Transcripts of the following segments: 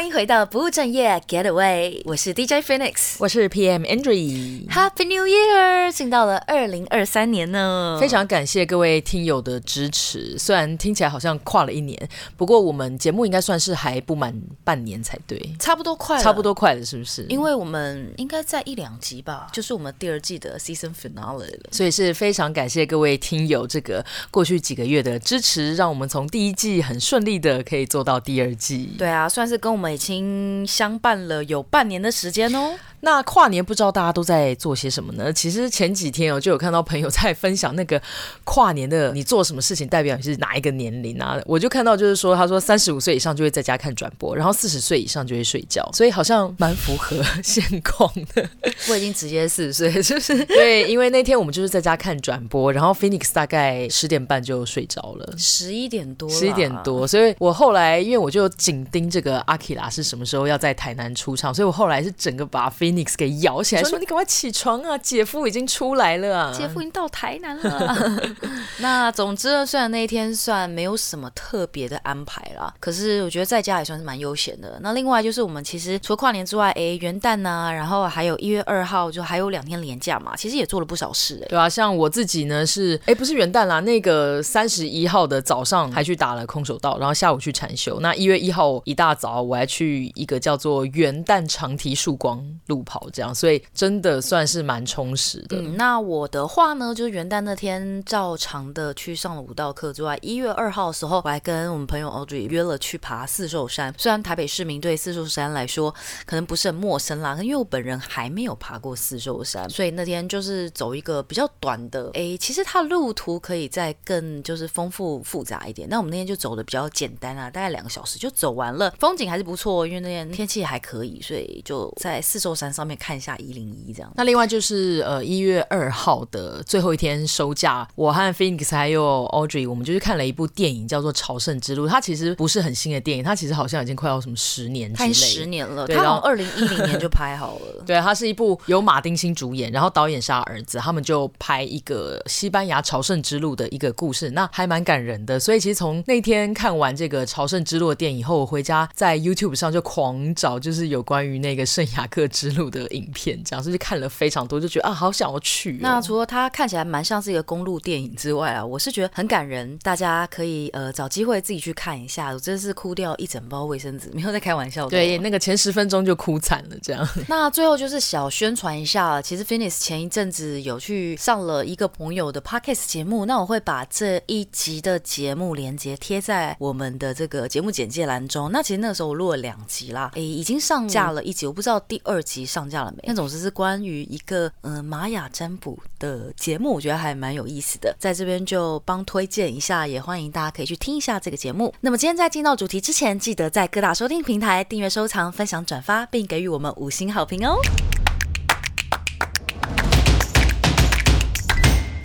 欢迎回到不务正业 Getaway，我是 DJ Phoenix，我是 PM Andrew。Happy New Year！进到了二零二三年呢，非常感谢各位听友的支持。虽然听起来好像跨了一年，不过我们节目应该算是还不满半年才对，差不多快了，差不多快了，是不是？因为我们应该在一两集吧，就是我们第二季的 Season Finale 了，所以是非常感谢各位听友这个过去几个月的支持，让我们从第一季很顺利的可以做到第二季。对啊。算是跟我们已经相伴了有半年的时间哦。那跨年不知道大家都在做些什么呢？其实前几天我就有看到朋友在分享那个跨年的你做什么事情代表你是哪一个年龄啊？我就看到就是说，他说三十五岁以上就会在家看转播，然后四十岁以上就会睡觉，所以好像蛮符合现况的。我已经直接四十岁，是不是？对，因为那天我们就是在家看转播，然后 Phoenix 大概十点半就睡着了，十一点多，十一点多，所以我后来因为我就紧盯这个阿基拉是什么时候要在台南出场，所以我后来是整个把 Phoenix 给摇起来，说你赶快起床啊，姐夫已经出来了啊，姐夫已经到台南了。那总之呢，虽然那一天算没有什么特别的安排啦，可是我觉得在家也算是蛮悠闲的。那另外就是我们其实除了跨年之外，哎，元旦啊，然后还有一月二号就还有两天连假嘛，其实也做了不少事哎。对啊，像我自己呢是，哎，不是元旦啦，那个三十一号的早上还去打了空手道，然后下午去禅修。那一月一号一大早我还去一个叫做元旦长堤曙光路跑，这样，所以真的算是蛮充实的。那我的话呢，就是元旦那天照常的去上了舞蹈课之外，一月二号的时候，我还跟我们朋友 Audrey 约了去爬四寿山。虽然台北市民对四寿山来说可能不是很陌生啦，因为我本人还没有爬过四寿山，所以那天就是走一个比较短的。哎，其实它路途可以再更就是丰富复杂一点。那我们那天就走的比较简单啊，大概两个小时就走完了，风景还是不错，因为那天天气还可以，所以就在四周山上面看一下一零一这样。那另外就是呃一月二号的最后一天收假，我和 Phoenix 还有 Audrey，我们就去看了一部电影，叫做《朝圣之路》。它其实不是很新的电影，它其实好像已经快要什么十年，拍十年了。对，它好像二零一零年就拍好了。对，它是一部由马丁星主演，然后导演是他儿子，他们就拍一个西班牙朝圣之路的一个故事，那还蛮感人的。所以其实从那天看完这个朝圣之路的电影以后，我回家在 YouTube 上就狂找，就是有关于那个圣雅各之路的影片，这样，所以就看了非常多，就觉得啊，好想要去哦。那除了它看起来蛮像是一个公路电影之外啊，我是觉得很感人，大家可以呃找机会自己去看一下。我真是哭掉一整包卫生纸，没有在开玩笑的。对，那个前十分钟就哭惨了，这样。那最后就是小宣传一下，其实 Finis 前一阵子有去上了一个朋友的 Podcast 节目，那我会把这一集的节目连接贴在我们的这个节目简介栏中。那其实那个时候我录了两集啦，诶，已经上架了一集，我不知道第二集上架了没。那总之是关于一个嗯、呃、玛雅占卜的节目，我觉得还蛮有意思的，在这边就帮推荐一下，也欢迎大家可以去听一下这个节目。那么今天在进到主题之前，记得在各大收听平台订阅、收藏、分享、转发，并给予我们五星好评哦。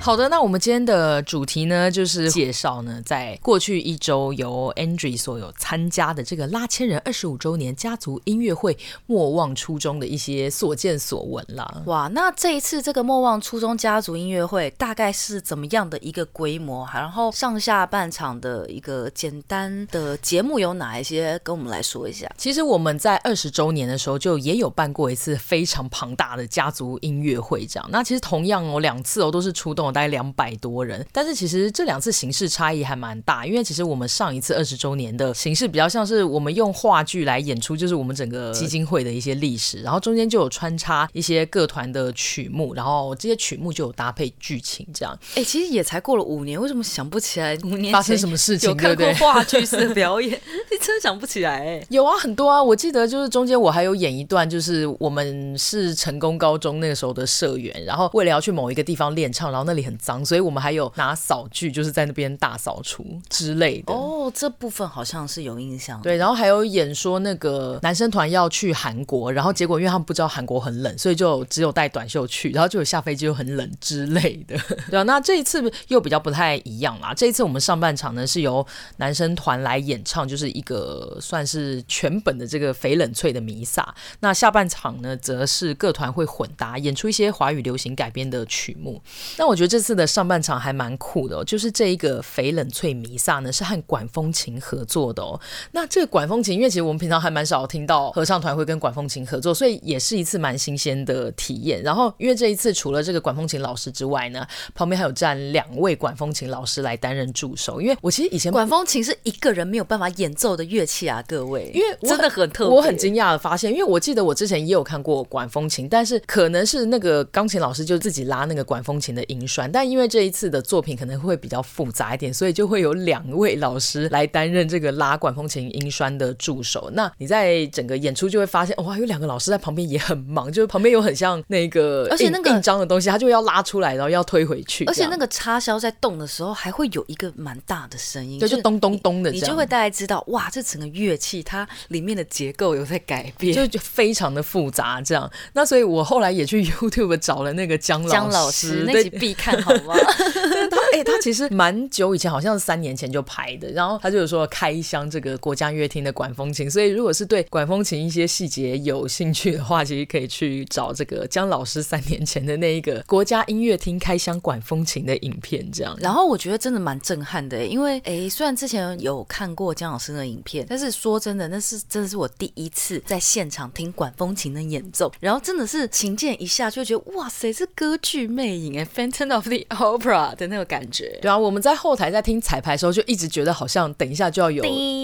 好的，那我们今天的主题呢，就是介绍呢，在过去一周由 Andrew 所有参加的这个拉千人二十五周年家族音乐会“莫忘初衷”的一些所见所闻啦。哇，那这一次这个“莫忘初衷”家族音乐会大概是怎么样的一个规模？然后上下半场的一个简单的节目有哪一些？跟我们来说一下。其实我们在二十周年的时候就也有办过一次非常庞大的家族音乐会，这样。那其实同样哦，两次哦都是出动。大概两百多人，但是其实这两次形式差异还蛮大，因为其实我们上一次二十周年的形式比较像是我们用话剧来演出，就是我们整个基金会的一些历史，然后中间就有穿插一些各团的曲目，然后这些曲目就有搭配剧情这样。哎、欸，其实也才过了五年，为什么想不起来五年发生什么事情？有看过话剧式的表演？你真的想不起来？哎，有啊，很多啊，我记得就是中间我还有演一段，就是我们是成功高中那个时候的社员，然后为了要去某一个地方练唱，然后那里。很脏，所以我们还有拿扫具，就是在那边大扫除之类的。哦，这部分好像是有印象。对，然后还有演说那个男生团要去韩国，然后结果因为他们不知道韩国很冷，所以就只有带短袖去，然后就有下飞机又很冷之类的。对啊，那这一次又比较不太一样啦。这一次我们上半场呢是由男生团来演唱，就是一个算是全本的这个翡冷翠的弥撒。那下半场呢则是各团会混搭演出一些华语流行改编的曲目。那我觉得。这次的上半场还蛮酷的哦，就是这一个翡冷翠弥撒呢是和管风琴合作的哦。那这个管风琴，因为其实我们平常还蛮少听到合唱团会跟管风琴合作，所以也是一次蛮新鲜的体验。然后因为这一次除了这个管风琴老师之外呢，旁边还有站两位管风琴老师来担任助手。因为我其实以前管风琴是一个人没有办法演奏的乐器啊，各位，因为真的很特别。我很惊讶的发现，因为我记得我之前也有看过管风琴，但是可能是那个钢琴老师就自己拉那个管风琴的音栓，但因为这一次的作品可能会比较复杂一点，所以就会有两位老师来担任这个拉管风琴音栓的助手。那你在整个演出就会发现，哇，有两个老师在旁边也很忙，就是旁边有很像那个而且那个印章的东西，他就要拉出来，然后要推回去。而且那个插销在动的时候，还会有一个蛮大的声音，就就咚咚咚的，你就会大概知道，哇，这整个乐器它里面的结构有在改变，就就非常的复杂。这样，那所以我后来也去 YouTube 找了那个姜老师，姜老师那集必看，看好吗？他哎、他其实蛮久以前，好像是三年前就拍的。然后他就说开箱这个国家音乐厅的管风琴，所以如果是对管风琴一些细节有兴趣的话，其实可以去找这个姜老师三年前的那一个国家音乐厅开箱管风琴的影片。这样，然后我觉得真的蛮震撼的，因为哎、虽然之前有看过姜老师的影片，但是说真的，那是真的是我第一次在现场听管风琴的演奏，然后真的是琴键一下就觉得哇塞，是歌剧魅影哎，Phantom of the Opera 的那个感觉。对啊，我们在后台在听彩排的时候，就一直觉得好像等一下就要有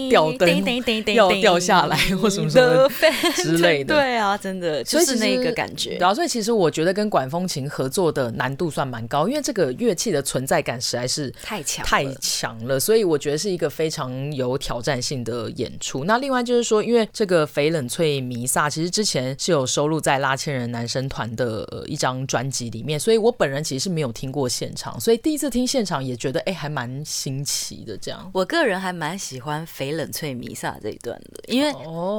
吊灯要掉下来或什么什么之类的。对啊，真的就是那个感觉。然后所以其实我觉得跟管风琴合作的难度算蛮高，因为这个乐器的存在感实在是太强太强了，所以我觉得是一个非常有挑战性的演出。那另外就是说，因为这个翡冷翠弥撒其实之前是有收录在拉千人男生团的一张专辑里面，所以我本人其实是没有听过现场，所以第一次听现场也觉得哎、欸、还蛮新奇的。这样，我个人还蛮喜欢肥冷脆弥撒这一段的，因为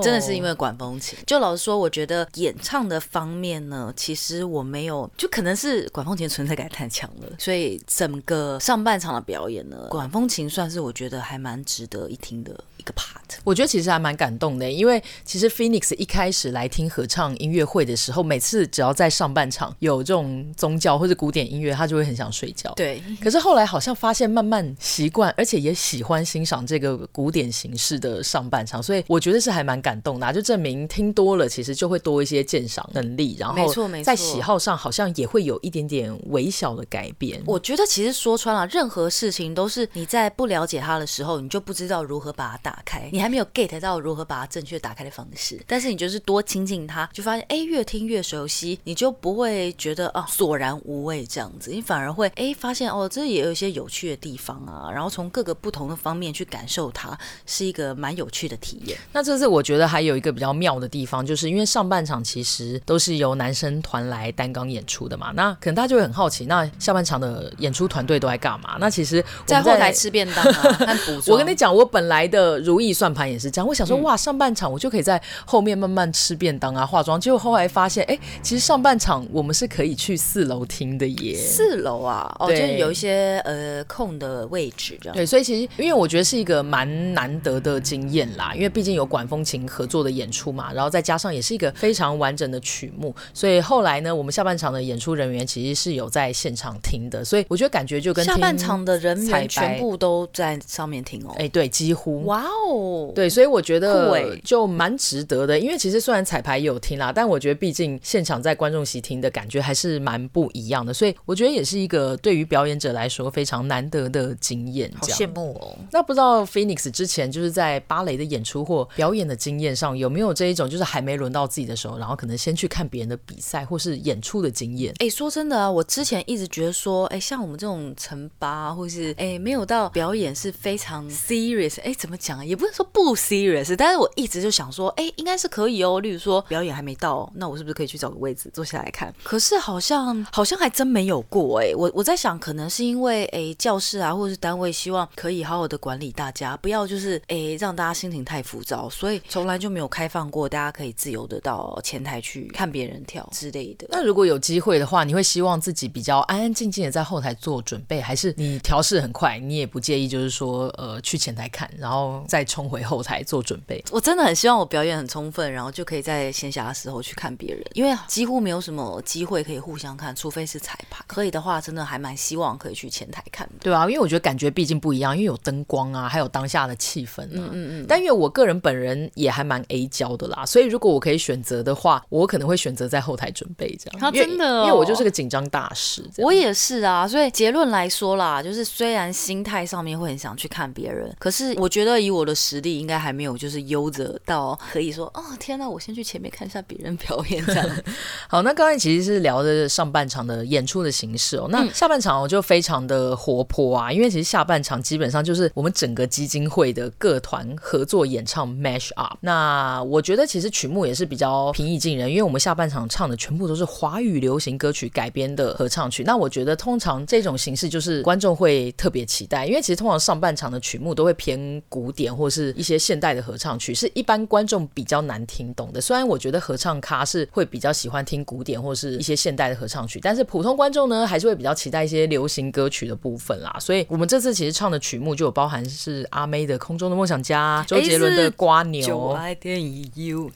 真的是因为管风琴。就老实说，我觉得演唱的方面呢，其实我没有，就可能是管风琴存在感太强了，所以整个上半场的表演呢，管风琴算是我觉得还蛮值得一听的。一个 part，我觉得其实还蛮感动的，因为其实 Phoenix 一开始来听合唱音乐会的时候，每次只要在上半场有这种宗教或者古典音乐，他就会很想睡觉。对，可是后来好像发现慢慢习惯，而且也喜欢欣赏这个古典形式的上半场，所以我觉得是还蛮感动的啊，就证明听多了其实就会多一些鉴赏能力，然后没错没错，在喜好上好像也会有一点点微小的改变。我觉得其实说穿了，任何事情都是你在不了解它的时候，你就不知道如何把它打。打开，你还没有 get 到如何把它正确打开的方式，但是你就是多亲近它，就发现哎，越听越熟悉，你就不会觉得啊索然无味这样子，你反而会哎发现哦，这也有一些有趣的地方啊，然后从各个不同的方面去感受它，是一个蛮有趣的体验。那这次我觉得还有一个比较妙的地方，就是因为上半场其实都是由男生团来担纲演出的嘛，那可能大家就会很好奇，那下半场的演出团队都在干嘛？那其实在，在后台吃便当啊，补 我跟你讲，我本来的。如意算盘也是这样，我想说哇，上半场我就可以在后面慢慢吃便当啊、化妆，结果后来发现，哎，其实上半场我们是可以去四楼听的耶。四楼啊，哦，就有一些呃空的位置这样。对，所以其实因为我觉得是一个蛮难得的经验啦，因为毕竟有管风琴合作的演出嘛，然后再加上也是一个非常完整的曲目，所以后来呢，我们下半场的演出人员其实是有在现场听的，所以我觉得感觉就跟下半场的人员全部都在上面听哦。哎，对，几乎。哇哦，对，所以我觉得就蛮值得的，因为其实虽然彩排也有听啦，但我觉得毕竟现场在观众席听的感觉还是蛮不一样的，所以我觉得也是一个对于表演者来说非常难得的经验。好羡慕哦！那不知道 Phoenix 之前就是在芭蕾的演出或表演的经验上有没有这一种，就是还没轮到自己的时候，然后可能先去看别人的比赛或是演出的经验？哎，说真的啊，我之前一直觉得说，哎，像我们这种成八或是哎没有到表演是非常 serious，哎，怎么讲也不是说不 serious，但是我一直就想说，哎，应该是可以哦。例如说表演还没到，那我是不是可以去找个位置坐下来看？可是好像好像还真没有过哎。我我在想，可能是因为哎教室啊或者是单位希望可以好好的管理大家，不要就是哎，让大家心情太浮躁，所以从来就没有开放过大家可以自由的到前台去看别人跳之类的。那如果有机会的话，你会希望自己比较安安静静的在后台做准备，还是你调试很快，你也不介意就是说呃去前台看，然后再冲回后台做准备？我真的很希望我表演很充分，然后就可以在闲暇的时候去看别人，因为几乎没有什么机会可以互相看，除非是彩排。可以的话，真的还蛮希望可以去前台看的。对啊，因为我觉得感觉毕竟不一样，因为有灯光啊，还有当下的气氛啊。嗯嗯嗯。但因为我个人本人也还蛮 A 焦的啦，所以如果我可以选择的话，我可能会选择在后台准备这样。他真的哦，因为我就是个紧张大师。我也是啊，所以结论来说啦，就是虽然心态上面会很想去看别人，可是我觉得以我的实力，应该还没有就是优着到可以说，哦天哪，我先去前面看一下别人表演这样。好，那刚才其实是聊的上半场的演出的形式哦，那下半场我就非常的活泼啊，因为其实下半场基本上就是我们整个基金会的各团合作演唱 mash up。那我觉得其实曲目也是比较平易近人，因为我们下半场唱的全部都是华语流行歌曲改编的合唱曲。那我觉得通常这种形式就是观众会特别期待，因为其实通常上半场的曲目都会偏古典或是一些现代的合唱曲，是一般观众比较难听懂的。虽然我觉得合唱咖是会比较喜欢听古典或是一些现代的合唱曲，但是普通观众呢还是会比较期待一些流行歌曲的部分啦。所以我们这次其实唱的曲目就有包含是阿妹的《空中的梦想家》，周杰伦的《瓜牛》。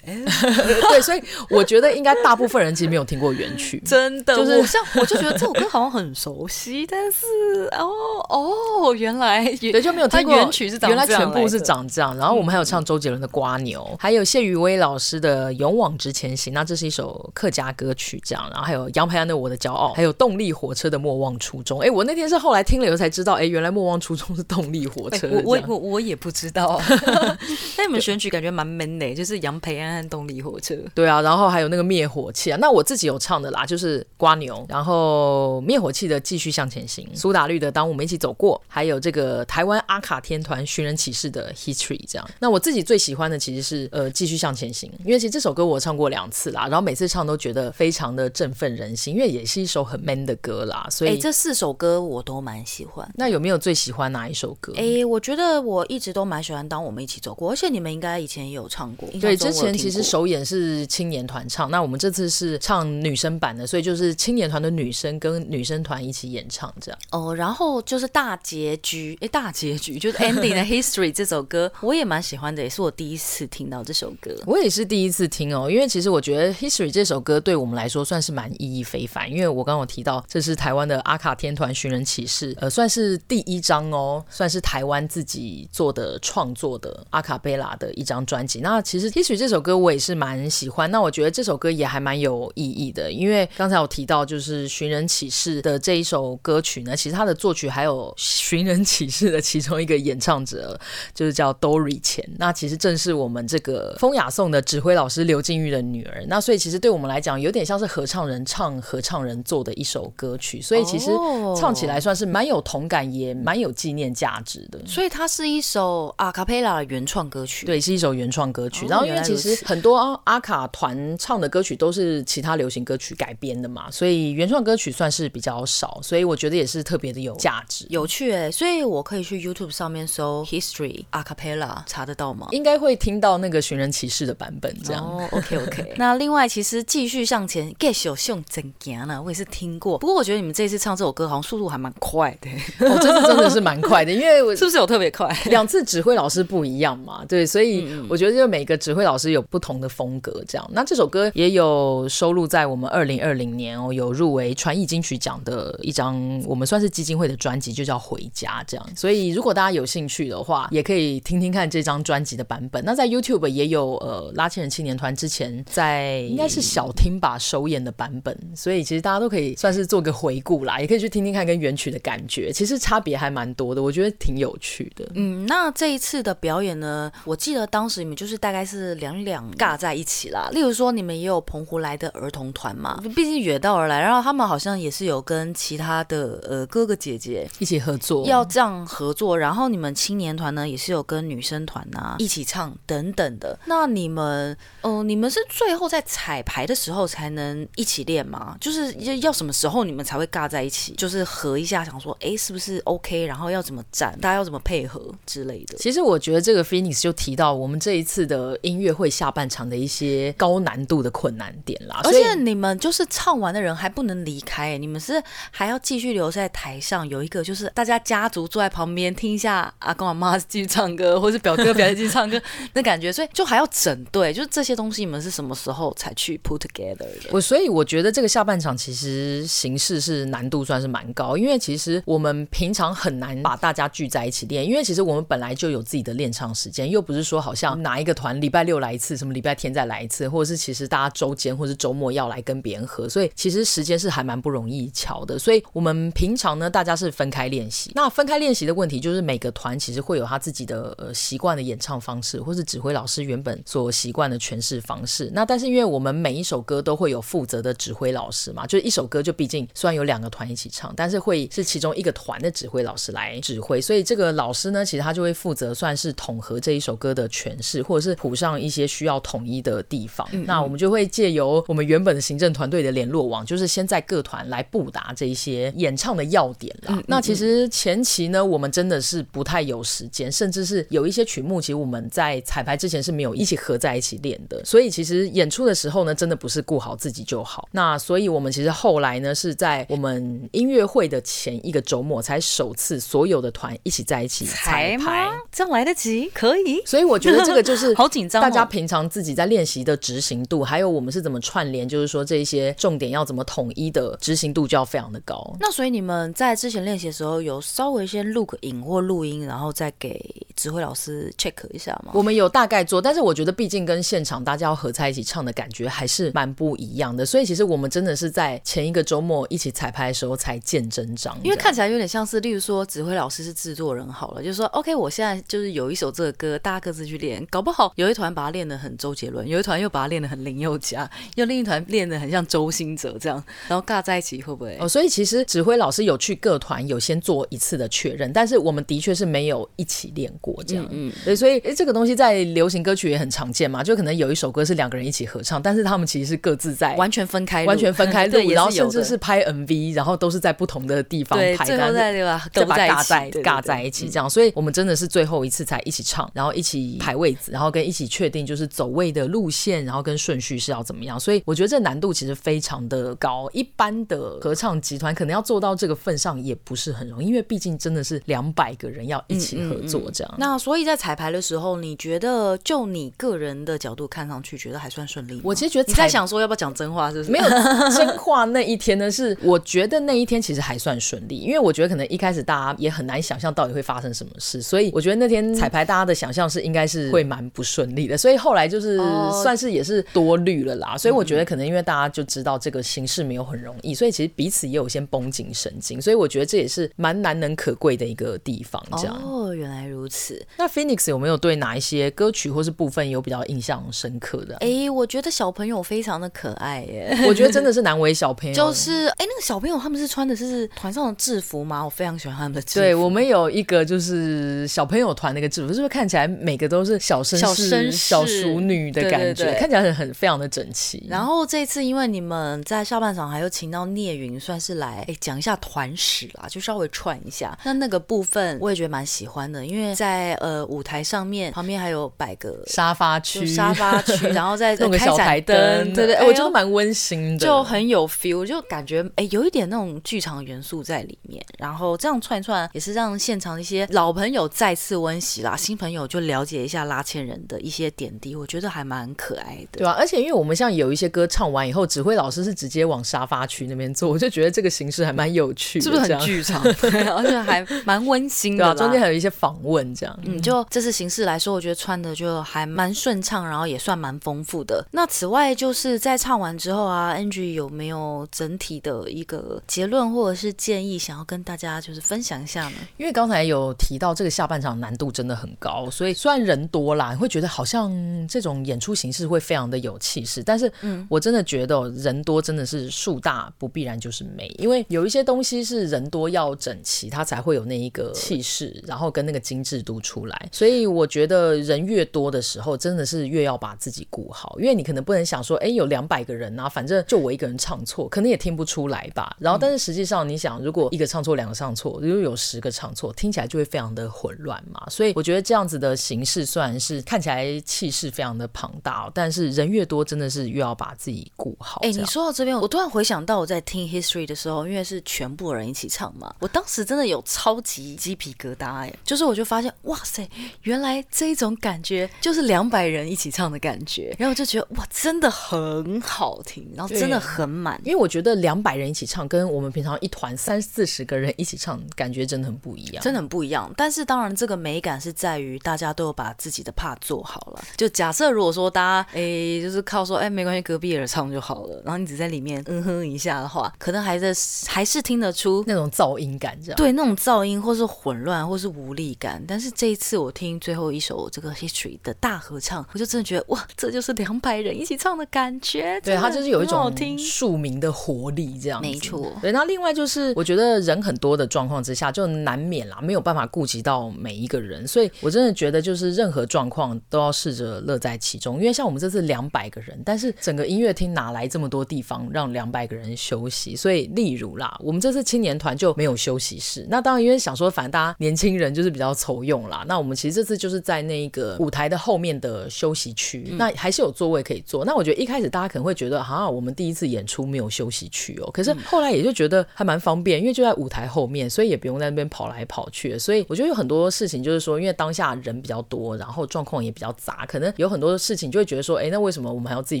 对，所以我觉得应该大部分人其实没有听过原曲，真的。就是像我就觉得这首歌好像很熟悉，但是哦哦，原来对就没有听过原曲是原来全部是长这样。然后我们还有唱周杰伦的《瓜牛》，还有谢宇威老师的《勇往直前行》，那这是一首客家歌曲，这样。然后还有杨培安的《我的骄傲》，还有动力火车的《莫忘初衷》。哎，我那天是后来听了以后才知道，哎，原来《莫忘初衷》是动力火车。我我我我也不知道。那你们选曲感觉蛮 man 的，就是杨培安和动力火车。对啊，然后还有那个灭火器啊。那我自己有唱的啦，就是瓜牛，然后灭火器的继续向前行，苏打绿的当我们一起走过，还有这个台湾阿卡天团寻人启事的 History 这样。那我自己最喜欢的其实是呃继续向前行，因为其实这首歌我唱过两次啦，然后每次唱都觉得非常的振奋人心，因为也是一首很 man 的歌啦。所以、欸、这四首歌我都蛮喜欢。那有没有最喜欢哪一首歌？哎、欸，我觉得我一直都蛮喜欢当我们一起走过，而且你们应该以前也有唱过。对，之前其实首演是青年团唱，那我们这次是唱女生版的，所以就是青年团的女生跟女生团一起演唱这样。哦，然后就是大结局，哎，大结局就是 ending 的 history 这首首歌，我也蛮喜欢的，也是我第一次听到这首歌。我也是第一次听哦，因为其实我觉得 history 这首歌对我们来说算是蛮意义非凡，因为我刚刚有提到这是台湾的阿卡天团寻人启事，呃，算是第一张哦，算是台湾自己做的创作的阿卡贝拉的一张专辑。那其实 history 这首歌我也是蛮喜欢，那我觉得这首歌也还蛮有意义的，因为刚才我提到就是寻人启事的这一首歌曲呢，其实它的作曲还有寻人启事的其中一个演唱者，就是叫 Dory 钱。那其实正是我们这个风雅颂的指挥老师刘静玉的女儿。那所以其实对我们来讲，有点像是合唱人唱合唱人做的一首歌曲，所以其实唱起来算是蛮有同感，也蛮有纪念价值的。所以它是一首阿卡贝拉的原创歌曲，对，是一首原创歌曲。然后因为其实很多阿卡团唱的歌曲都是其他流行歌曲改编的嘛，所以原创歌曲算是比较少，所以我觉得也是特别的有价值、有趣哎、欸。所以我可以去 YouTube 上面搜 History Acapella 查得到吗？应该会听到那个寻人启事的版本这样。哦、oh,，OK OK。那另外其实继续向前继续向前行呢，我也是听过。不过我觉得你们这次唱这首歌好像速度还蛮快的。哦，这次真的是蛮快的，因为我 是不是有特别快？两次指挥老师不一样嘛，对，所以我觉得就每个指挥老师有不同的风格这样。那这首歌也有收录在我们二零二零年哦，有入围传艺金曲奖的一张，我们算是基金会的专辑，就叫《回家》这样。所以如果大家有兴趣的话，也可以听听看这张专辑的版本。那在 YouTube 也有呃拉纤人青年团之前在应该是小听吧首演的版本，所以其实大家都可以算是做个回顾啦，也可以去听听看跟原曲的感觉，其实差别还蛮多的，我觉得挺有趣的。嗯，那这一次的表演呢，我记得当时你们就是大概是两两尬在一起啦。例如说你们也有澎湖来的儿童团嘛，毕竟远道而来，然后他们好像也是有跟其他的呃哥哥姐姐一起合作，要这样合作。然后你们青年团呢也是有跟女生团啊一起唱等等的。那你们嗯、呃，你们是最后在彩排的时候才能一起练吗？就是要要什么时候你们才会尬在一起？就是合一下，想说哎是不是 OK，然后要怎么站，大家要怎么配合之类的。其实我觉得这个 Phoenix 就提到我们这一次的音乐会下半场的一些高难度的困难点啦。而且你们就是唱完的人还不能离开，你们是还要继续留在台上，有一个就是大家家族坐在旁边听一下阿公阿妈继续唱唱歌，或是表哥表姐继续唱歌 那感觉，所以就还要整队，就是这些东西你们是什么时候才去 put together 的？我所以我觉得这个下半场其实形式是难度算是蛮高，因为其实我们平常很难把大家聚在一起练，因为其实我们本来就有自己的练唱时间，又不是说好像哪一个团礼拜六来一次，什么礼拜天再来一次，或者是其实大家周间或是周末要来跟别人合，所以其实时间是还蛮不容易巧的。所以我们平常呢，大家是分开练习。那分开练习的问题就是每个团其实会有他自己的呃习惯的演唱方式，或是指挥老师原本所习惯的诠释方式。那但是因为我们每一首歌都会有负责的指挥老师嘛，就是一首歌就毕竟虽然有两个团一起唱，但是会是其中一个团的指挥老师来指挥，所以这个老师呢，其实他就会负责算是统合这一首歌的诠释，或者是谱上一些需要统一的地方。嗯嗯，那我们就会借由我们原本的行政团队的联络网，就是先在各团来布达这一些演唱的要点啦。那其实前期呢，我们真的是不太有时间，甚至是有一些曲目，其实我们在彩排之前是没有一起合在一起练的。所以其实演出的时候呢，真的不是顾好自己就好。那所以我们其实后来呢，是在我们音乐会的前一个周末才首次所有的团一起在一起彩排，这样来得及？可以。所以我觉得这个就是 好紧张，大家平常自己在练习的执行度，还有我们是怎么串联，就是说这一些重点要怎么统一的执行度就要非常的高。那所以你们在之前练习的时候，有稍微先录个影或录音，然后再给指挥老师 check 一下吗？我们有大概做，但是我觉得毕竟跟现场大家要合在一起唱的感觉还是蛮不一样的。所以其实我们真的是在前一个周末一起彩排的时候才见真章，因为看起来有点像是，例如说指挥老师是制作人好了，就是说 OK，我现在就是有一首这个歌，大家各自去练，搞不好有一团把它练得很周杰伦，有一团又把它练得很林宥嘉，又另一团练得很像周兴哲这样，然后尬在一起会不会？哦，所以其实指挥老师有去各团有先做一次的确认，但是我们的确是没有一起练过这样，嗯，嗯，对，所以诶，这个东西在流行歌曲也很常见嘛，就可能有一首歌是两个人一起合唱，但是他们其实是各自在完全分开，完全分开录，然后甚至是拍 MV，然后都是在不同的地方拍，对，最后在对吧？都在尬在尬在一起这样，所以我们真的是最后一次才一起唱，然后一起排位子，然后跟一起确定就是走位的路线，然后跟顺序是要怎么样，所以我觉得这难度其实非常的高，一般的合唱集团可能要做到这个份上也不是很容易，因为毕竟真的是两百个人要一起合作这样。嗯。嗯嗯，那所以在彩排的时候，你觉得就你个人的角度看上去，觉得还算顺利吗？我其实觉得你在想说要不要讲真话，是不是？没有 真话那一天呢，是我觉得那一天其实还算顺利，因为我觉得可能一开始大家也很难想象到底会发生什么事，所以我觉得那天彩排大家的想象是应该是会蛮不顺利的，所以后来就是算是也是多虑了啦。所以我觉得可能因为大家就知道这个形式没有很容易，所以其实彼此也有先绷紧神经，所以我觉得这也是蛮难能可贵的一个地方。这样哦，原来如此。那 Phoenix 有没有对哪一些歌曲或是部分有比较印象深刻的？哎、欸，我觉得小朋友非常的可爱耶，我觉得真的是难为小朋友。就是哎、欸，那个小朋友他们是穿的是团上的制服吗？我非常喜欢他们的制服。对，我们有一个就是小朋友团那个制服，是不是看起来每个都是小绅士、小淑女的感觉？看起来很很非常的整齐。然后这一次因为你们在下半场还有请到聂云，算是来哎讲一下团史啦，就稍微串一下。那那个部分我也觉得蛮喜欢的，因为在呃舞台上面旁边还有摆个沙发区，沙发区，然后再弄个小台灯，对对，我觉得蛮温馨的，就很有 feel，就感觉哎有一点那种剧场元素在里面。然后这样串一串也是让现场一些老朋友再次温习啦，新朋友就了解一下拉纤人的一些点滴，我觉得还蛮可爱的，对、啊？而且因为我们像有一些歌唱完以后，指挥老师是直接往沙发区那边坐，我就觉得这个形式还蛮有趣的，是不是很剧场？对，而且还蛮温馨的，对啊，中间还有一些访问这样。嗯，就这次形式来说，我觉得穿的就还蛮顺畅，然后也算蛮丰富的。那此外，就是在唱完之后啊，Angie 有没有整体的一个结论或者是建议，想要跟大家就是分享一下呢？因为刚才有提到这个下半场难度真的很高，所以虽然人多啦，你会觉得好像这种演出形式会非常的有气势，但是嗯，我真的觉得人多真的是树大不必然就是美，因为有一些东西是人多要整齐，它才会有那一个气势，然后跟那个精致度出来。所以我觉得人越多的时候，真的是越要把自己顾好，因为你可能不能想说，哎，有两百个人啊，反正就我一个人唱错，可能也听不出来吧。然后，但是实际上你想，如果一个唱错，两个唱错，如果有十个唱错，听起来就会非常的混乱嘛，所以我觉得这样子的形式虽然是看起来气势非常的庞大，但是人越多，真的是越要把自己顾好。哎、欸，你说到这边，我突然回想到我在听 History 的时候，因为是全部人一起唱嘛，我当时真的有超级鸡皮疙瘩哎，就是我就发现哇塞，原来这一种感觉就是两百人一起唱的感觉，然后我就觉得哇，真的很好听，然后真的很满，因为我觉得两百人一起唱跟我们平常一团三四十个人一起唱，感觉真的很不一样，真的很不一样。但是当然，这个美感是在于大家都有把自己的 part 做好了。就假设如果说大家哎、欸，就是靠说哎、欸，没关系，隔壁人唱就好了，然后你只在里面嗯哼一下的话，可能还在还是听得出那种噪音感，这样对，那种噪音或是混乱或是无力感。但是这一次我听最后一首这个 History 的大合唱，我就真的觉得哇，这就是两百人一起唱的感觉。对，它就是有一种庶民的活力这样子。没错。对，那另外就是我觉得人很多的状况之下，就难免啦，没有办法顾及到每一个人，所以我真的觉得就是任何状况都要试着乐在其中。因为像我们这次两百个人，但是整个音乐厅哪来这么多地方让两百个人休息？所以例如啦，我们这次青年团就没有休息室。那当然因为想说，反正大家年轻人就是比较凑用啦。那我们其实这次就是在那个舞台的后面的休息区，嗯、那还是有座位可以坐。那我觉得一开始大家可能会觉得，哈，我们第一次演出没有休息区哦。可是后来也就觉得还蛮方便，因为就在舞台后面，所以也不用在那边跑来跑去。所以我觉得有很多事情就是说，因为当下人比较多，然后状况也比较杂，可能有很多事情就会觉得说，哎，那为什么我们还要自己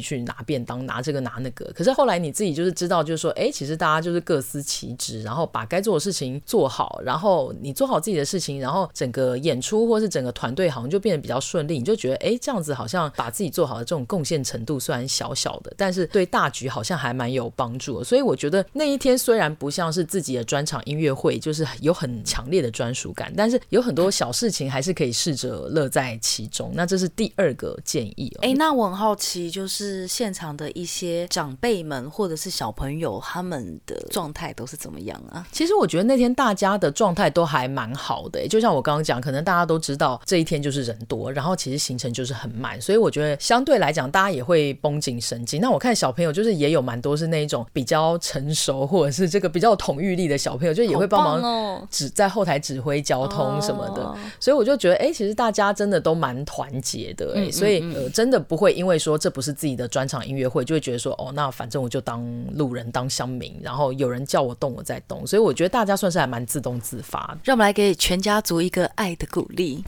去拿便当，拿这个拿那个？可是后来你自己就是知道，就是说，哎，其实大家就是各司其职，然后把该做的事情做好，然后你做好自己的事情，然后整个演出或是整个团队好像就变得比较顺利。你就觉得，哎，这样子好像把自己做好的这种贡献程度虽然小小的，但是对大局好像还蛮有帮助的。所以我觉得那一天虽然不像是自己的专场音乐会，就是有很强烈的专属感，但是有很多小事情还是可以试着乐在其中。那这是第二个建议哦。哎，那我很好奇，就是现场的一些长辈们或者是小朋友，他们的状态都是怎么样啊？其实我觉得那天大家的状态都还蛮好的。就像我刚刚讲，可能大家都知道这一天就是人多，然后其实行程就是很满，所以我觉得相对来讲，大家也会绷紧神经。那我看小朋友就是也有蛮多是那一种比较成熟，或者是这个比较有统御力的小朋友，就也会帮忙指在后台指挥交通什么的。哦、所以我就觉得，哎、欸，其实大家真的都蛮团结的、欸，哎、嗯，所以呃，真的不会因为说这不是自己的专场音乐会，就会觉得说，哦，那反正我就当路人当乡民，然后有人叫我动我再动。所以我觉得大家算是还蛮自动自发的。让我们来给全家族一个爱的鼓励。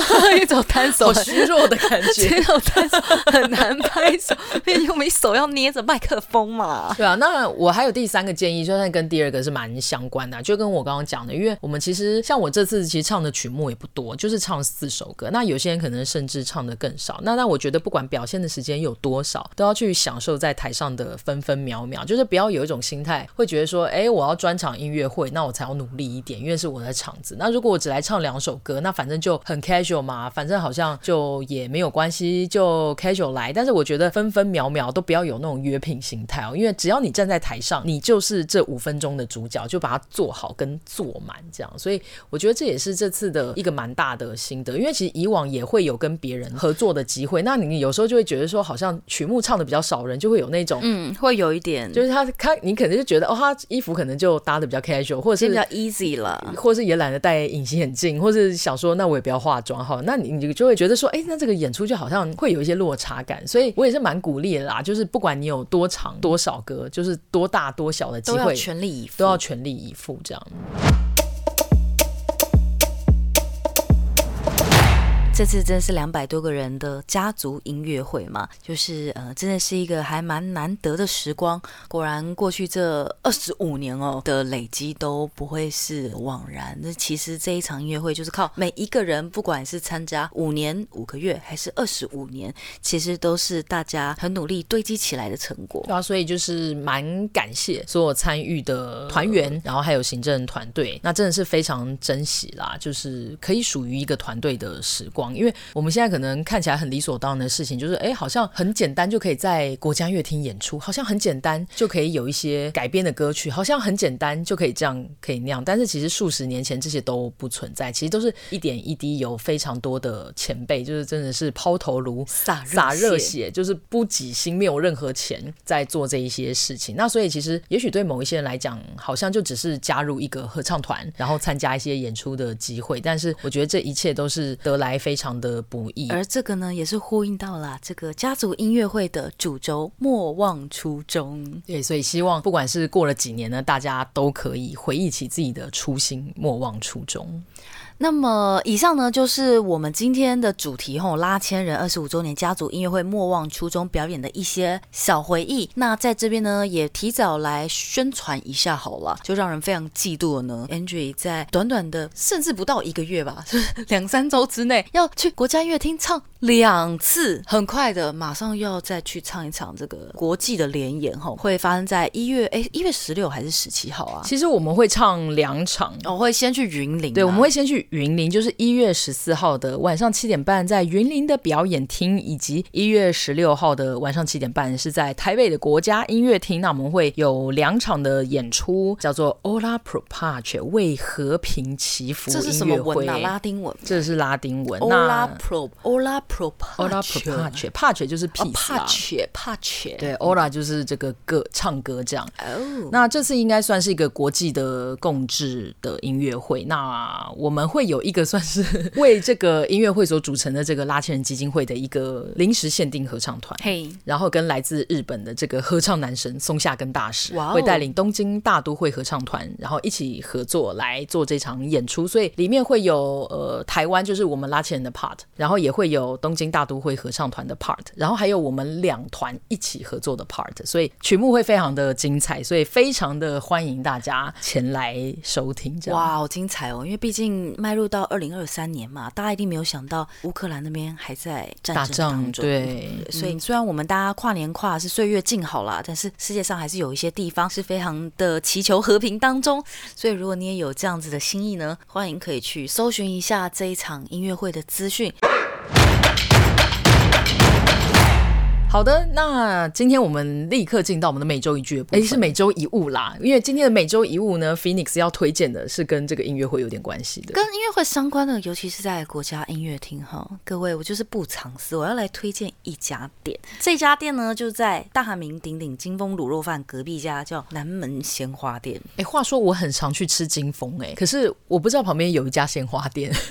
一种单手好虚弱的感觉，一种单手很难拍手，因为我们手要捏着麦克风嘛。对啊，那我还有第三个建议，就算跟第二个是蛮相关的，就跟我刚刚讲的，因为我们其实像我这次其实唱的曲目也不多，就是唱四首歌。那有些人可能甚至唱的更少。那那我觉得不管表现的时间有多少，都要去享受在台上的分分秒秒，就是不要有一种心态，会觉得说，哎，我要专场音乐会，那我才要努力一点，因为是我的场子。那如果我只来唱两首歌，那反正就很 casual 嘛，反正好像就也没有关系，就 casual 来。但是我觉得分分秒秒都不要有那种约聘心态哦，因为只要你站在台上，你就是这五分钟的主角，就把它做好跟做满这样。所以我觉得这也是这次的一个蛮大的心得，因为其实以往也会有跟别人合作的机会，那你有时候就会觉得说，好像曲目唱的比较少人，就会有那种嗯，会有一点，就是他他你可能就觉得哦，他衣服可能就搭的比较 casual，或者是比较 easy 了，或者是也懒得戴隐形眼镜，或是想说那我也不要化妆哈。那你你就会觉得说，哎、欸，那这个演出就好像会有一些落差感，所以我也是蛮鼓励的啦。就是不管你有多长多少歌，就是多大多小的机会，都要全力以赴，都要全力以赴这样。这次真的是两百多个人的家族音乐会嘛，就是呃，真的是一个还蛮难得的时光。果然，过去这二十五年哦的累积都不会是枉然。那其实这一场音乐会就是靠每一个人，不管是参加五年五个月还是二十五年，其实都是大家很努力堆积起来的成果。对啊，所以就是蛮感谢所有参与的团员，然后还有行政团队，那真的是非常珍惜啦，就是可以属于一个团队的时光。光，因为我们现在可能看起来很理所当然的事情，就是哎，好像很简单就可以在国家乐厅演出，好像很简单就可以有一些改编的歌曲，好像很简单就可以这样可以那样。但是其实数十年前这些都不存在，其实都是一点一滴，有非常多的前辈，就是真的是抛头颅洒洒热血，就是不挤心，没有任何钱在做这一些事情。那所以其实也许对某一些人来讲，好像就只是加入一个合唱团，然后参加一些演出的机会。但是我觉得这一切都是得来非常的不易。而这个呢，也是呼应到了这个家族音乐会的主轴“莫忘初衷”。对，所以希望不管是过了几年呢，大家都可以回忆起自己的初心，莫忘初衷。那么以上呢，就是我们今天的主题吼，拉千人二十五周年家族音乐会莫忘初衷表演的一些小回忆。那在这边呢，也提早来宣传一下好了，就让人非常嫉妒的呢。Andree 在短短的甚至不到一个月吧，是两三周之内要去国家音乐厅唱两次，很快的马上又要再去唱一场这个国际的联演吼，会发生在一月哎一月十六还是十七号啊？其实我们会唱两场，我会先去云林，对，我们会先去。云林就是一月十四号的晚上七点半，在云林的表演厅，以及一月十六号的晚上七点半是在台北的国家音乐厅。那我们会有两场的演出，叫做 Ola pro pace 为和平祈福音乐会。这是什么文啊？拉丁文？这是拉丁文。Ola pro Ola pro Ora pro pace pace 就是 peace 啊。pace pace 对，Ola 就是这个歌唱歌这样。哦。那这次应该算是一个国际的共治的音乐会。那我们会。有一个算是 为这个音乐会所组成的这个拉纤人基金会的一个临时限定合唱团，嘿，然后跟来自日本的这个合唱男神松下根大使，wow、会带领东京大都会合唱团，然后一起合作来做这场演出，所以里面会有呃台湾就是我们拉纤人的 part，然后也会有东京大都会合唱团的 part，然后还有我们两团一起合作的 part，所以曲目会非常的精彩，所以非常的欢迎大家前来收听。这样哇，好精彩哦！因为毕竟迈入到二零二三年嘛，大家一定没有想到乌克兰那边还在战争当中。对，所以虽然我们大家跨年跨的是岁月静好啦，但是世界上还是有一些地方是非常的祈求和平当中。所以如果你也有这样子的心意呢，欢迎可以去搜寻一下这一场音乐会的资讯。好的，那今天我们立刻进到我们的每周一句哎，是每周一物啦。因为今天的每周一物呢，Phoenix 要推荐的是跟这个音乐会有点关系的，跟音乐会相关的，尤其是在国家音乐厅哈。各位，我就是不藏私，我要来推荐一家店。这家店呢，就在大名鼎鼎金丰卤肉饭隔壁家，叫南门鲜花店。哎，话说我很常去吃金丰，哎，可是我不知道旁边有一家鲜花店。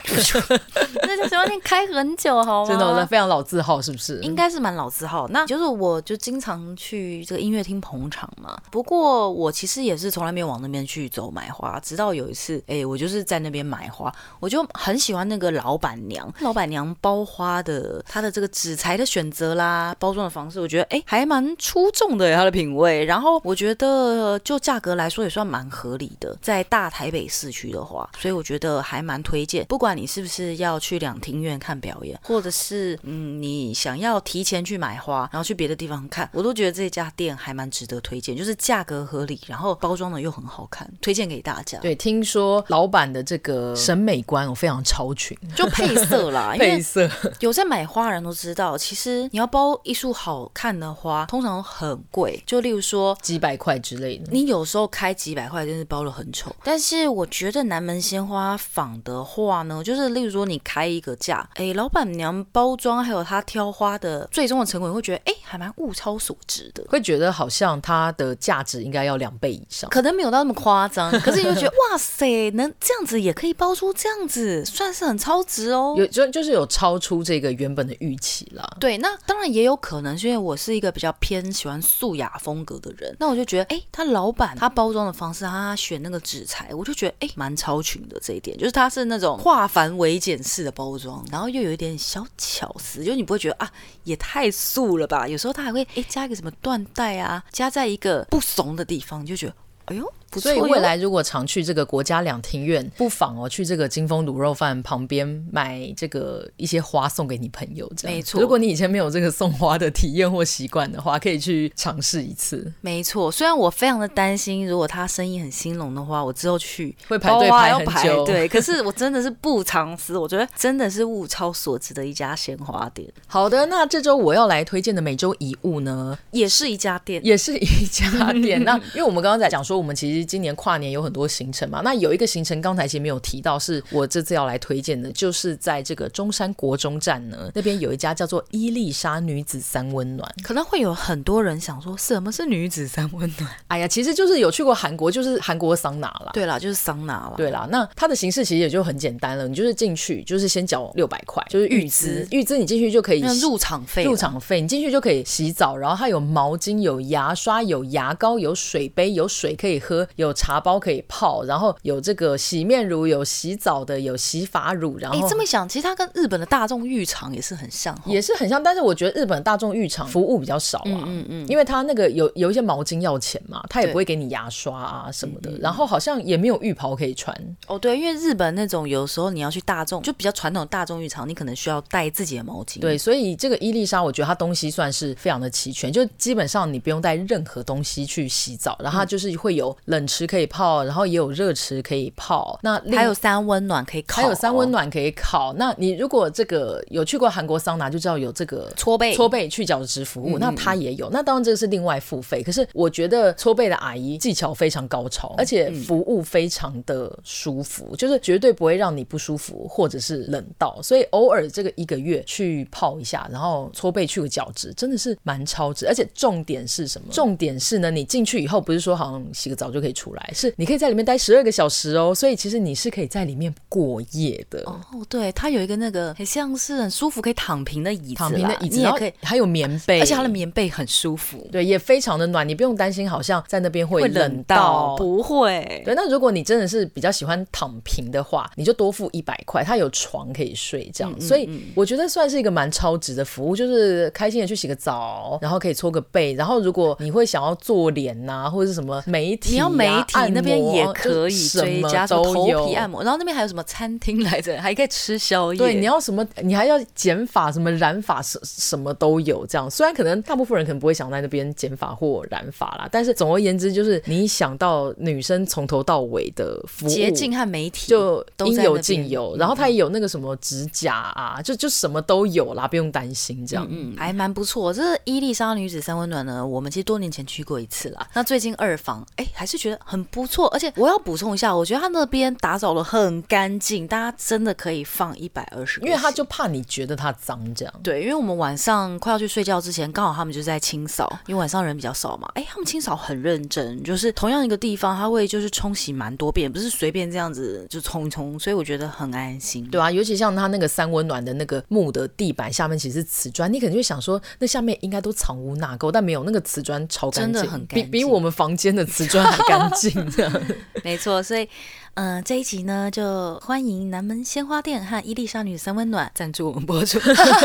那家鲜花店开很久，好吗？真的，我非常老字号，是不是？应该是蛮老字号。那就是我就经常去这个音乐厅捧场嘛。不过我其实也是从来没有往那边去走买花，直到有一次，哎，我就是在那边买花，我就很喜欢那个老板娘，老板娘包花的，她的这个纸材的选择啦，包装的方式，我觉得哎还蛮出众的，她的品味。然后我觉得就价格来说也算蛮合理的，在大台北市区的话，所以我觉得还蛮推荐。不管你是不是要去两厅院看表演，或者是嗯你想要提前去买花，然后去。别的地方看，我都觉得这家店还蛮值得推荐，就是价格合理，然后包装的又很好看，推荐给大家。对，听说老板的这个审美观我非常超群，就配色啦，配色有在买花人都知道，其实你要包一束好看的花，通常很贵，就例如说几百块之类的。你有时候开几百块，真是包了很丑。但是我觉得南门鲜花坊的话呢，就是例如说你开一个价，哎，老板娘包装还有她挑花的最终的成果，你会觉得哎。还蛮物超所值的，会觉得好像它的价值应该要两倍以上，可能没有到那么夸张，可是你就觉得哇塞，能这样子也可以包出这样子，算是很超值哦。有就就是有超出这个原本的预期啦。对，那当然也有可能是因为我是一个比较偏喜欢素雅风格的人，那我就觉得哎，他老板他包装的方式，他选那个纸材，我就觉得哎蛮超群的这一点，就是他是那种化繁为简式的包包装，然后又有一点小巧思，就你不会觉得啊也太素了吧？有时候他还会诶加一个什么缎带啊，加在一个不怂的地方，就觉得哎呦。所以未来如果常去这个国家两厅院，不妨哦去这个金峰卤肉饭旁边买这个一些花送给你朋友，这样。没错，如果你以前没有这个送花的体验或习惯的话，可以去尝试一次。没错，虽然我非常的担心，如果他生意很兴隆的话，我之后去会排队排很久。对，可是我真的是不藏私，我觉得真的是物超所值的一家鲜花店。好的，那这周我要来推荐的每周一物呢，也是一家店，也是一家店。那因为我们刚刚在讲说，我们其实今年跨年有。有很多行程嘛，那有一个行程刚才其实没有提到，是我这次要来推荐的，就是在这个中山国中站呢，那边有一家叫做伊丽莎女子三温暖。可能会有很多人想说，什么是女子三温暖？哎呀，其实就是有去过韩国，就是韩国桑拿啦。对啦，就是桑拿啦。对啦，那它的形式其实也就很简单了，你就是进去，就是先缴六百块，就是预支，预支你进去就可以入场费，入场费，你进去就可以洗澡，然后它有毛巾、有牙刷、有牙膏、有水杯、有水可以喝、有茶包可以泡，然后。有这个洗面乳，有洗澡的，有洗发乳。然后你这么想，其实它跟日本的大众浴场也是很像，也是很像。但是我觉得日本的大众浴场服务比较少啊，嗯嗯，嗯，因为它那个有有一些毛巾要钱嘛，它也不会给你牙刷啊什么的。然后好像也没有浴袍可以穿。哦，对，因为日本那种有时候你要去大众，就比较传统的大众浴场，你可能需要带自己的毛巾。对，所以这个伊丽莎，我觉得它东西算是非常的齐全，就基本上你不用带任何东西去洗澡，然后它就是会有冷池可以泡，然后也有热池可以泡。那还有三温暖可以烤，还有三温暖可以烤。那你如果这个有去过韩国桑拿，就知道有这个搓背、搓背去角质服务。嗯、那它也有，那当然这个是另外付费。可是我觉得搓背的阿姨技巧非常高超，而且服务非常的舒服，嗯、就是绝对不会让你不舒服或者是冷到。所以偶尔这个一个月去泡一下，然后搓背去个角质，真的是蛮超值。而且重点是什么？重点是呢，你进去以后不是说好像洗个澡就可以出来，是你可以在里面待十二个小时哦。所以其实你是可以在里面过夜的哦。对，它有一个那个很像是很舒服可以躺平的椅子，躺平的椅子，可以，还有棉被，而且它的棉被很舒服，对，也非常的暖，你不用担心好像在那边会冷到，不会。对，那如果你真的是比较喜欢躺平的话，你就多付一百块，它有床可以睡，这样。嗯嗯嗯，所以我觉得算是一个蛮超值的服务，就是开心的去洗个澡，然后可以搓个背，然后如果你会想要做脸呐、啊，或者是什么美体、啊，你要媒体那边也可以追加什么头皮按摩，然后那边还有什么餐厅来着，还可以吃宵夜。对，你要什么，你还要剪发，什么染发，什什么都有。这样，虽然可能大部分人可能不会想在那边剪发或染发啦，但是总而言之，就是你想到女生从头到尾的服务，洁净和媒体就应有尽有。然后它也有那个什么指甲啊，就就什么都有啦，不用担心这样。嗯，还蛮不错。这伊丽莎女子三温暖呢，我们其实多年前去过一次啦。那最近二访，哎，还是觉得很不错。而且我要补充一下，我觉得他那边打扫的很干净，大家真的可以放一百二十，因为他就怕你觉得他脏这样。对，因为我们晚上快要去睡觉之前，刚好他们就在清扫，因为晚上人比较少嘛。哎，他们清扫很认真，就是同样一个地方，他会就是冲洗蛮多遍，不是随便这样子就冲一冲，所以我觉得很安心。对啊，尤其像他那个三温暖的那个木的地板下面其实是瓷砖，你可能就想说那下面应该都藏污纳垢，但没有，那个瓷砖超干净，真的很干净，比比我们房间的瓷砖还干净这样。没错，所以。嗯、呃，这一集呢，就欢迎南门鲜花店和伊丽莎女三温暖赞助我们播出。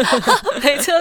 没错，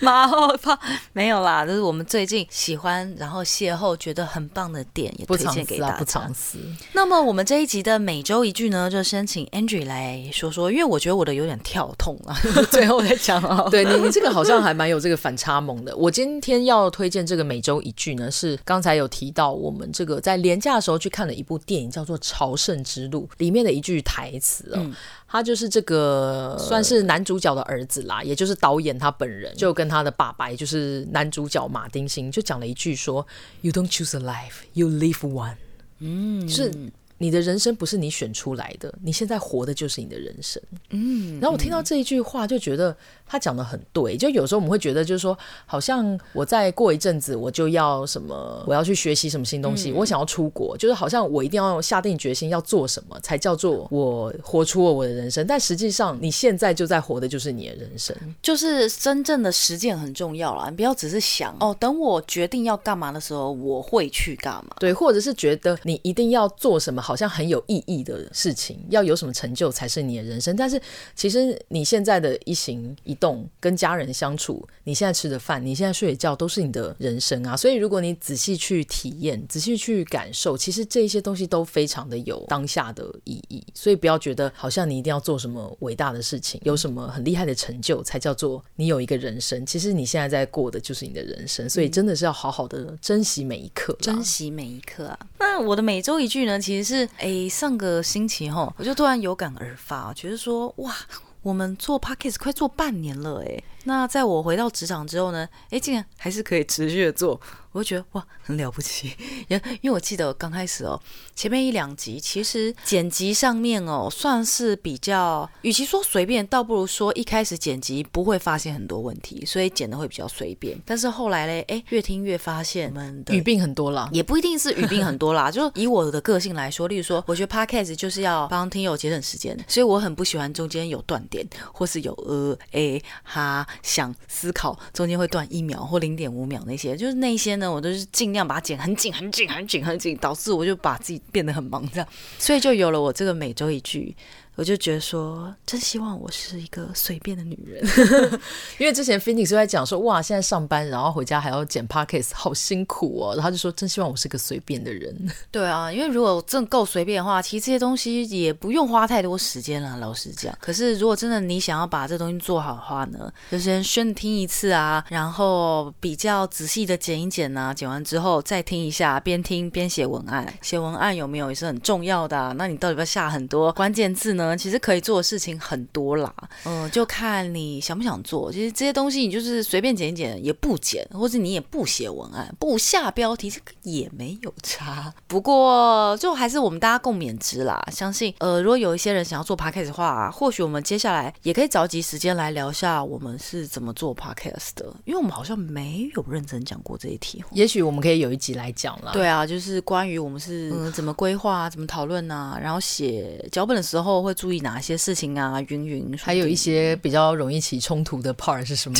马后炮没有啦，就是我们最近喜欢，然后邂逅觉得很棒的店，也推荐给大家。不藏私。那么我们这一集的每周一句呢，就先请 Andrew 来说说，因为我觉得我的有点跳痛啊，最后再讲啊。对你，你这个好像还蛮有这个反差萌的。我今天要推荐这个每周一句呢，是刚才有提到我们这个在廉价的时候去看的一部电影，叫做《朝圣之路》里面的一句台词哦，嗯、他就是这个算是男主角的儿子啦，也就是导演他本人，就跟他的爸爸，也就是男主角马丁星，就讲了一句说：“You don't choose a life, you live one。”嗯，就是。你的人生不是你选出来的，你现在活的就是你的人生。嗯，然后我听到这一句话，就觉得他讲的很对。就有时候我们会觉得，就是说，好像我再过一阵子，我就要什么，我要去学习什么新东西，嗯、我想要出国，就是好像我一定要下定决心要做什么，才叫做我活出了我的人生。但实际上，你现在就在活的就是你的人生，就是真正的实践很重要啦。你不要只是想哦，等我决定要干嘛的时候，我会去干嘛。对，或者是觉得你一定要做什么。好像很有意义的事情，要有什么成就才是你的人生。但是其实你现在的一行一一动、跟家人相处，你现在吃的饭，你现在睡的觉，都是你的人生啊。所以如果你仔细去体验、仔细去感受，其实这些东西都非常的有当下的意义。所以不要觉得好像你一定要做什么伟大的事情，有什么很厉害的成就才叫做你有一个人生。其实你现在在过的就是你的人生，所以真的是要好好的珍惜每一刻，珍惜每一刻啊。那我的每周一句呢，其实是是哎，上个星期哈，我就突然有感而发，觉得说哇，我们做 Podcast 快做半年了哎。那在我回到职场之后呢，哎，竟然还是可以持续的做。我就觉得哇，很了不起，因因为我记得刚开始哦，前面一两集其实剪辑上面哦，算是比较，与其说随便，倒不如说一开始剪辑不会发现很多问题，所以剪的会比较随便。但是后来嘞，哎，越听越发现我们的语病很多啦，也不一定是语病很多啦，就以我的个性来说，例如说，我觉得 Podcast 就是要帮听友节省时间，所以我很不喜欢中间有断点，或是有呃、哎、哈、想、思考，中间会断一秒或零点五秒那些，就是那些呢。我都是尽量把它剪很紧、很紧、很紧、很紧，导致我就把自己变得很忙，这样，所以就有了我这个每周一句。我就觉得说，真希望我是一个随便的女人，因为之前 Phoenix 就在讲说，哇，现在上班然后回家还要剪 Podcast，好辛苦哦。然后他就说，真希望我是个随便的人。对啊，因为如果真的够随便的话，其实这些东西也不用花太多时间了。老实讲，可是如果真的你想要把这东西做好的话呢，就先先听一次啊，然后比较仔细的剪一剪啊，剪完之后再听一下，边听边写文案。写文案有没有也是很重要的啊。那你到底要下很多关键字呢？嗯，其实可以做的事情很多啦，嗯，就看你想不想做。其实这些东西你就是随便剪一剪，也不剪，或者你也不写文案，不下标题，这个也没有差。不过就还是我们大家共勉之啦。相信呃，如果有一些人想要做 podcast 的话，或许我们接下来也可以找集时间来聊一下我们是怎么做 podcast 的，因为我们好像没有认真讲过这一题。也许我们可以有一集来讲了。对啊，就是关于我们是嗯怎么规划、啊怎么讨论啊，然后写脚本的时候会。注意哪些事情啊？云云，还有一些比较容易起冲突的 part 是什么？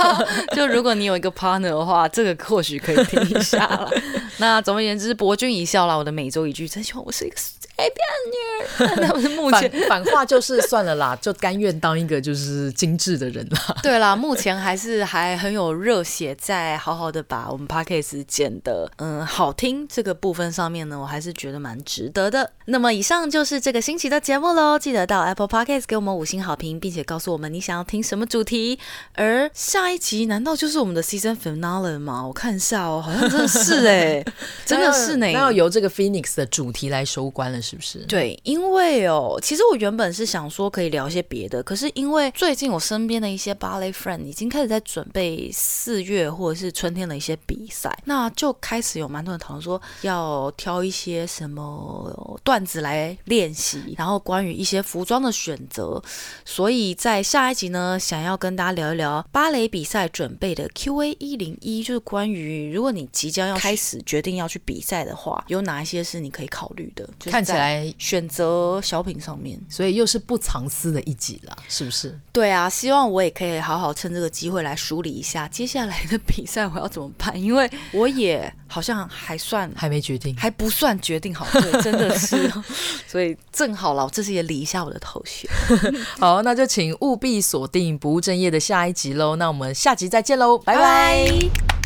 就如果你有一个 partner 的话，这个或许可以听一下了。那总而言之，博君一笑啦。我的每周一句，真希望我是一个。哎，变 女反，反话就是算了啦，就甘愿当一个就是精致的人啦。对啦，目前还是还很有热血，在好好的把我们 Podcast 剪的嗯好听这个部分上面呢，我还是觉得蛮值得的。那么以上就是这个星期的节目喽，记得到 Apple Podcast 给我们五星好评，并且告诉我们你想要听什么主题。而下一集难道就是我们的 Season Finale 吗？我看一下哦，好像真的是哎，真的是呢，那要由这个 Phoenix 的主题来收官了。是不是？对，因为哦，其实我原本是想说可以聊一些别的，可是因为最近我身边的一些芭蕾 friend 已经开始在准备四月或者是春天的一些比赛，那就开始有蛮多人讨论说要挑一些什么段子来练习，然后关于一些服装的选择，所以在下一集呢，想要跟大家聊一聊芭蕾比赛准备的 QA 一零一，就是关于如果你即将要开始决定要去比赛的话，有哪一些是你可以考虑的？看起来。来选择小品上面，所以又是不藏私的一集了，是不是？对啊，希望我也可以好好趁这个机会来梳理一下接下来的比赛我要怎么办，因为我也好像还算还没决定，还不算决定好，对，真的是，所以正好了，这次也理一下我的头绪。好，那就请务必锁定不务正业的下一集喽，那我们下集再见喽，拜拜。